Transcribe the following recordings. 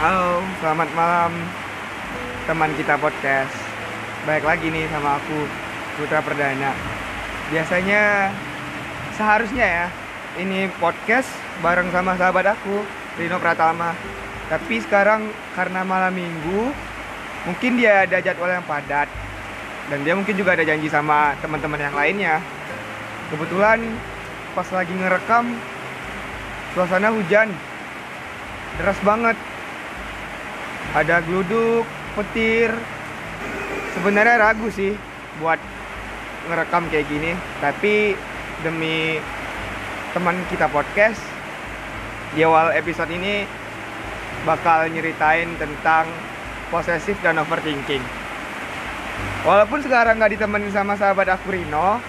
Halo, selamat malam teman kita podcast. Baik lagi nih sama aku Putra Perdana. Biasanya seharusnya ya ini podcast bareng sama sahabat aku Rino Pratama. Tapi sekarang karena malam minggu mungkin dia ada jadwal yang padat dan dia mungkin juga ada janji sama teman-teman yang lainnya. Kebetulan pas lagi ngerekam suasana hujan deras banget ada geluduk petir. Sebenarnya ragu sih buat ngerekam kayak gini. Tapi demi teman kita podcast di awal episode ini bakal nyeritain tentang posesif dan overthinking. Walaupun sekarang nggak ditemenin sama sahabat aku Rino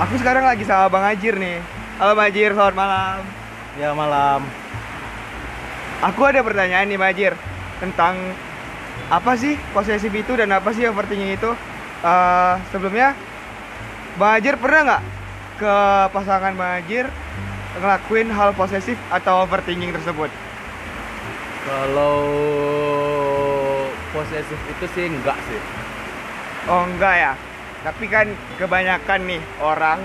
aku sekarang lagi sama Bang Ajir nih. Halo Bang Ajir selamat malam. Ya malam. Aku ada pertanyaan nih Majir tentang apa sih posesif itu dan apa sih overthinking itu? Eh, sebelumnya Majir pernah nggak ke pasangan Majir ngelakuin hal posesif atau overthinking tersebut? Kalau posesif itu sih enggak sih. Oh enggak ya. Tapi kan kebanyakan nih orang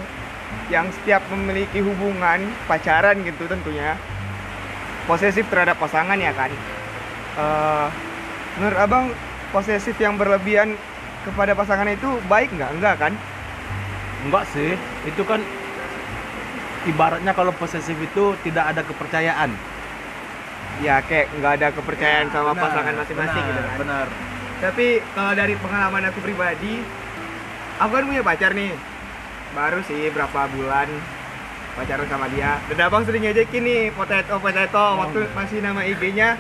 yang setiap memiliki hubungan pacaran gitu tentunya posesif terhadap pasangan ya kan. Eh, menurut abang posesif yang berlebihan kepada pasangan itu baik nggak? Enggak kan? Enggak sih. Itu kan ibaratnya kalau posesif itu tidak ada kepercayaan. Ya kayak nggak ada kepercayaan sama Benar, pasangan masing-masing gitu kan. Benar. Tapi kalau dari pengalaman aku pribadi, aku kan punya pacar nih. Baru sih berapa bulan pacaran sama dia. Dan abang sering ngejekin nih potato potato Oh. waktu masih nama IG-nya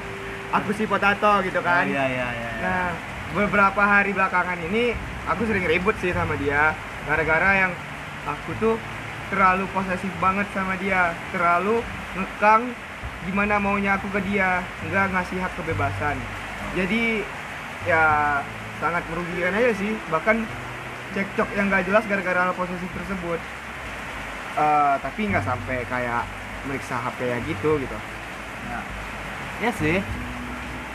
aku si potato gitu kan. Oh, iya iya iya. Nah, beberapa hari belakangan ini aku sering ribut sih sama dia gara-gara yang aku tuh terlalu posesif banget sama dia, terlalu ngekang gimana maunya aku ke dia, nggak ngasih hak kebebasan. Jadi ya sangat merugikan aja sih, bahkan cekcok yang gak jelas gara-gara posesif tersebut. Eh, tapi nggak sampai kayak meriksa HP ya gitu gitu. Ya. Ya sih.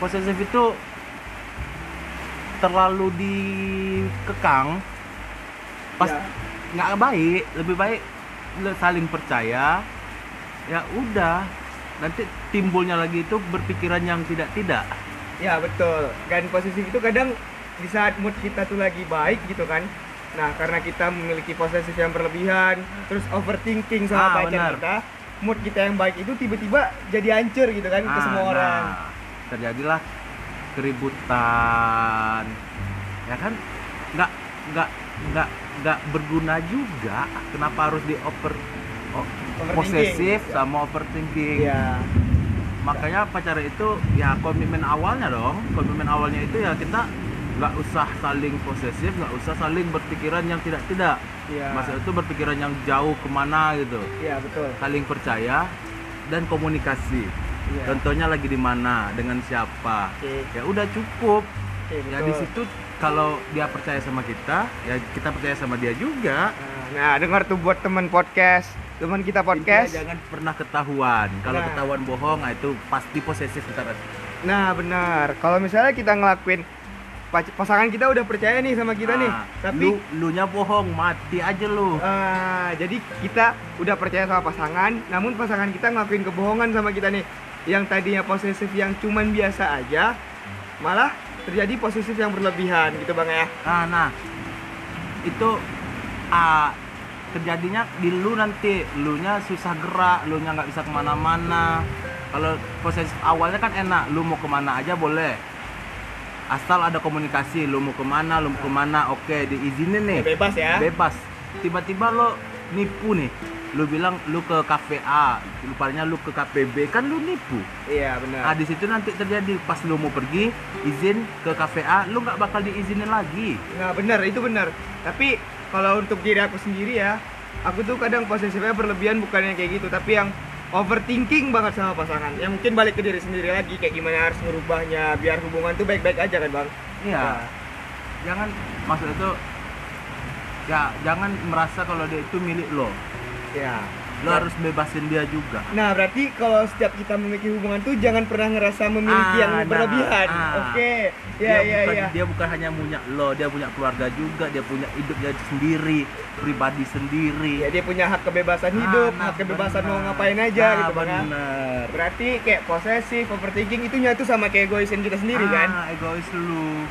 Posesif itu terlalu dikekang pas Ya. nggak baik, lebih baik saling percaya. Ya udah, nanti timbulnya lagi itu berpikiran yang tidak-tidak. Ya betul. Dan posesif itu kadang di saat mood kita tuh lagi baik gitu kan. Nah karena kita memiliki posesif yang berlebihan, terus overthinking sama Ah, pacar benar. kita, mood kita yang baik itu tiba-tiba jadi hancur gitu kan ke Ah, semua nah, orang. terjadilah keributan ya kan nggak nggak nggak nggak berguna juga kenapa harus di over oh, posesif sama overthinking Iya. makanya pacaran itu ya komitmen awalnya dong komitmen awalnya itu ya kita nggak usah saling posesif nggak usah saling berpikiran yang tidak tidak Iya. maksud itu berpikiran yang jauh ke mana gitu Iya betul. saling percaya dan komunikasi Iya. contohnya lagi di mana dengan siapa Oke. ya udah cukup Oke, ya di situ kalau dia percaya sama kita ya kita percaya sama dia juga Nah, dengar tuh buat teman podcast, teman kita podcast. Intinya jangan pernah ketahuan kalau Nah. ketahuan bohong nah itu pasti posesif ntar Nah benar. Kalau misalnya kita ngelakuin pasangan kita udah percaya nih sama kita nih, Ah, tapi lu lu nya bohong mati aja lu. Ah, jadi kita udah percaya sama pasangan, namun pasangan kita ngelakuin kebohongan sama kita nih. Yang tadinya posesif yang cuman biasa aja, malah terjadi posesif yang berlebihan gitu bang ya. nah nah itu ah terjadinya di lu nanti. Lu nya susah gerak lu nya nggak bisa ke mana-mana. Kalau proses awalnya kan enak lu mau ke mana aja boleh asal ada komunikasi lu mau ke mana lu mau ke mana oke diizinin nih Bebas ya. bebas tiba-tiba lo nipu nih lu bilang lu ke kafe A rupanya lu ke kafe B kan lu nipu Iya nah benar. di situ nanti terjadi pas lu mau pergi izin ke kafe A lu nggak bakal diizinin lagi Nah benar itu benar. Tapi kalau untuk diri aku sendiri ya, aku tuh kadang posesifnya berlebihan bukannya kayak gitu, tapi yang overthinking banget sama pasangan. Ya mungkin balik ke diri sendiri lagi kayak gimana harus merubahnya biar hubungan tuh baik-baik aja kan bang. iya Nah, jangan maksud itu ya jangan merasa kalau dia itu milik lo Ya. Lo harus bebasin dia juga Nah, berarti kalau setiap kita memiliki hubungan tuh jangan pernah ngerasa memiliki Ah, yang nah, berlebihan. ah. Oke. dia Ya, ya, bukan, ya. dia bukan hanya punya lo dia punya keluarga juga dia punya hidup dia sendiri pribadi sendiri Ya, dia punya hak kebebasan hidup, Ah, nah, hak kebebasan mau benar. ngapain aja Nah, gitu kan. bener. Berarti kayak posesif, overthinking itu nyatu sama kayak egoisin kita sendiri kan. ah, egois lu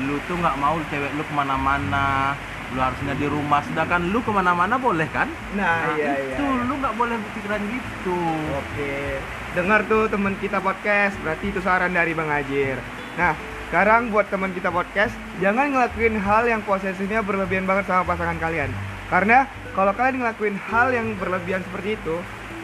lu tuh nggak mau cewek lu ke mana-mana lu harusnya di rumah sedangkan lu ke mana-mana boleh kan Nah, iya iya. itu iya. lu nggak boleh berpikiran gitu Oke, dengar tuh teman kita podcast, berarti itu saran dari Bang Ajir. Nah, sekarang buat teman kita podcast, jangan ngelakuin hal yang posesifnya berlebihan banget sama pasangan kalian. Karena kalau kalian ngelakuin hal yang berlebihan seperti itu,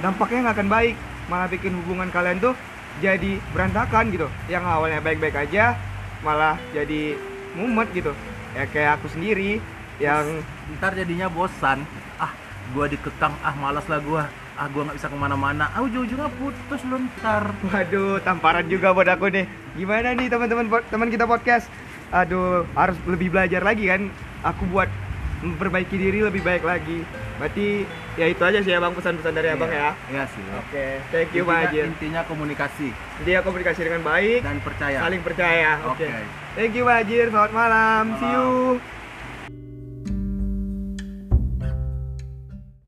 dampaknya nggak akan baik, malah bikin hubungan kalian tuh jadi berantakan gitu. Yang awalnya baik-baik aja, malah jadi mumet gitu. Ya kayak aku sendiri yang ntar jadinya bosan ah gua dikekang ah malas lah gua ah gua nggak bisa ke mana-mana ah ujung-ujungnya putus lu ntar Waduh, tamparan juga buat aku nih. Gimana nih teman-teman teman kita podcast? Aduh, harus lebih belajar lagi kan. Aku buat memperbaiki diri lebih baik lagi. Berarti ya itu aja sih ya Bang pesan-pesan dari Abang ya. iya sih Oke, thank you intinya, Ajir. intinya komunikasi Dia komunikasi dengan baik, dan percaya saling percaya. Oke. Oke. Thank you Bang Ajir. Selamat malam. See Malam. you.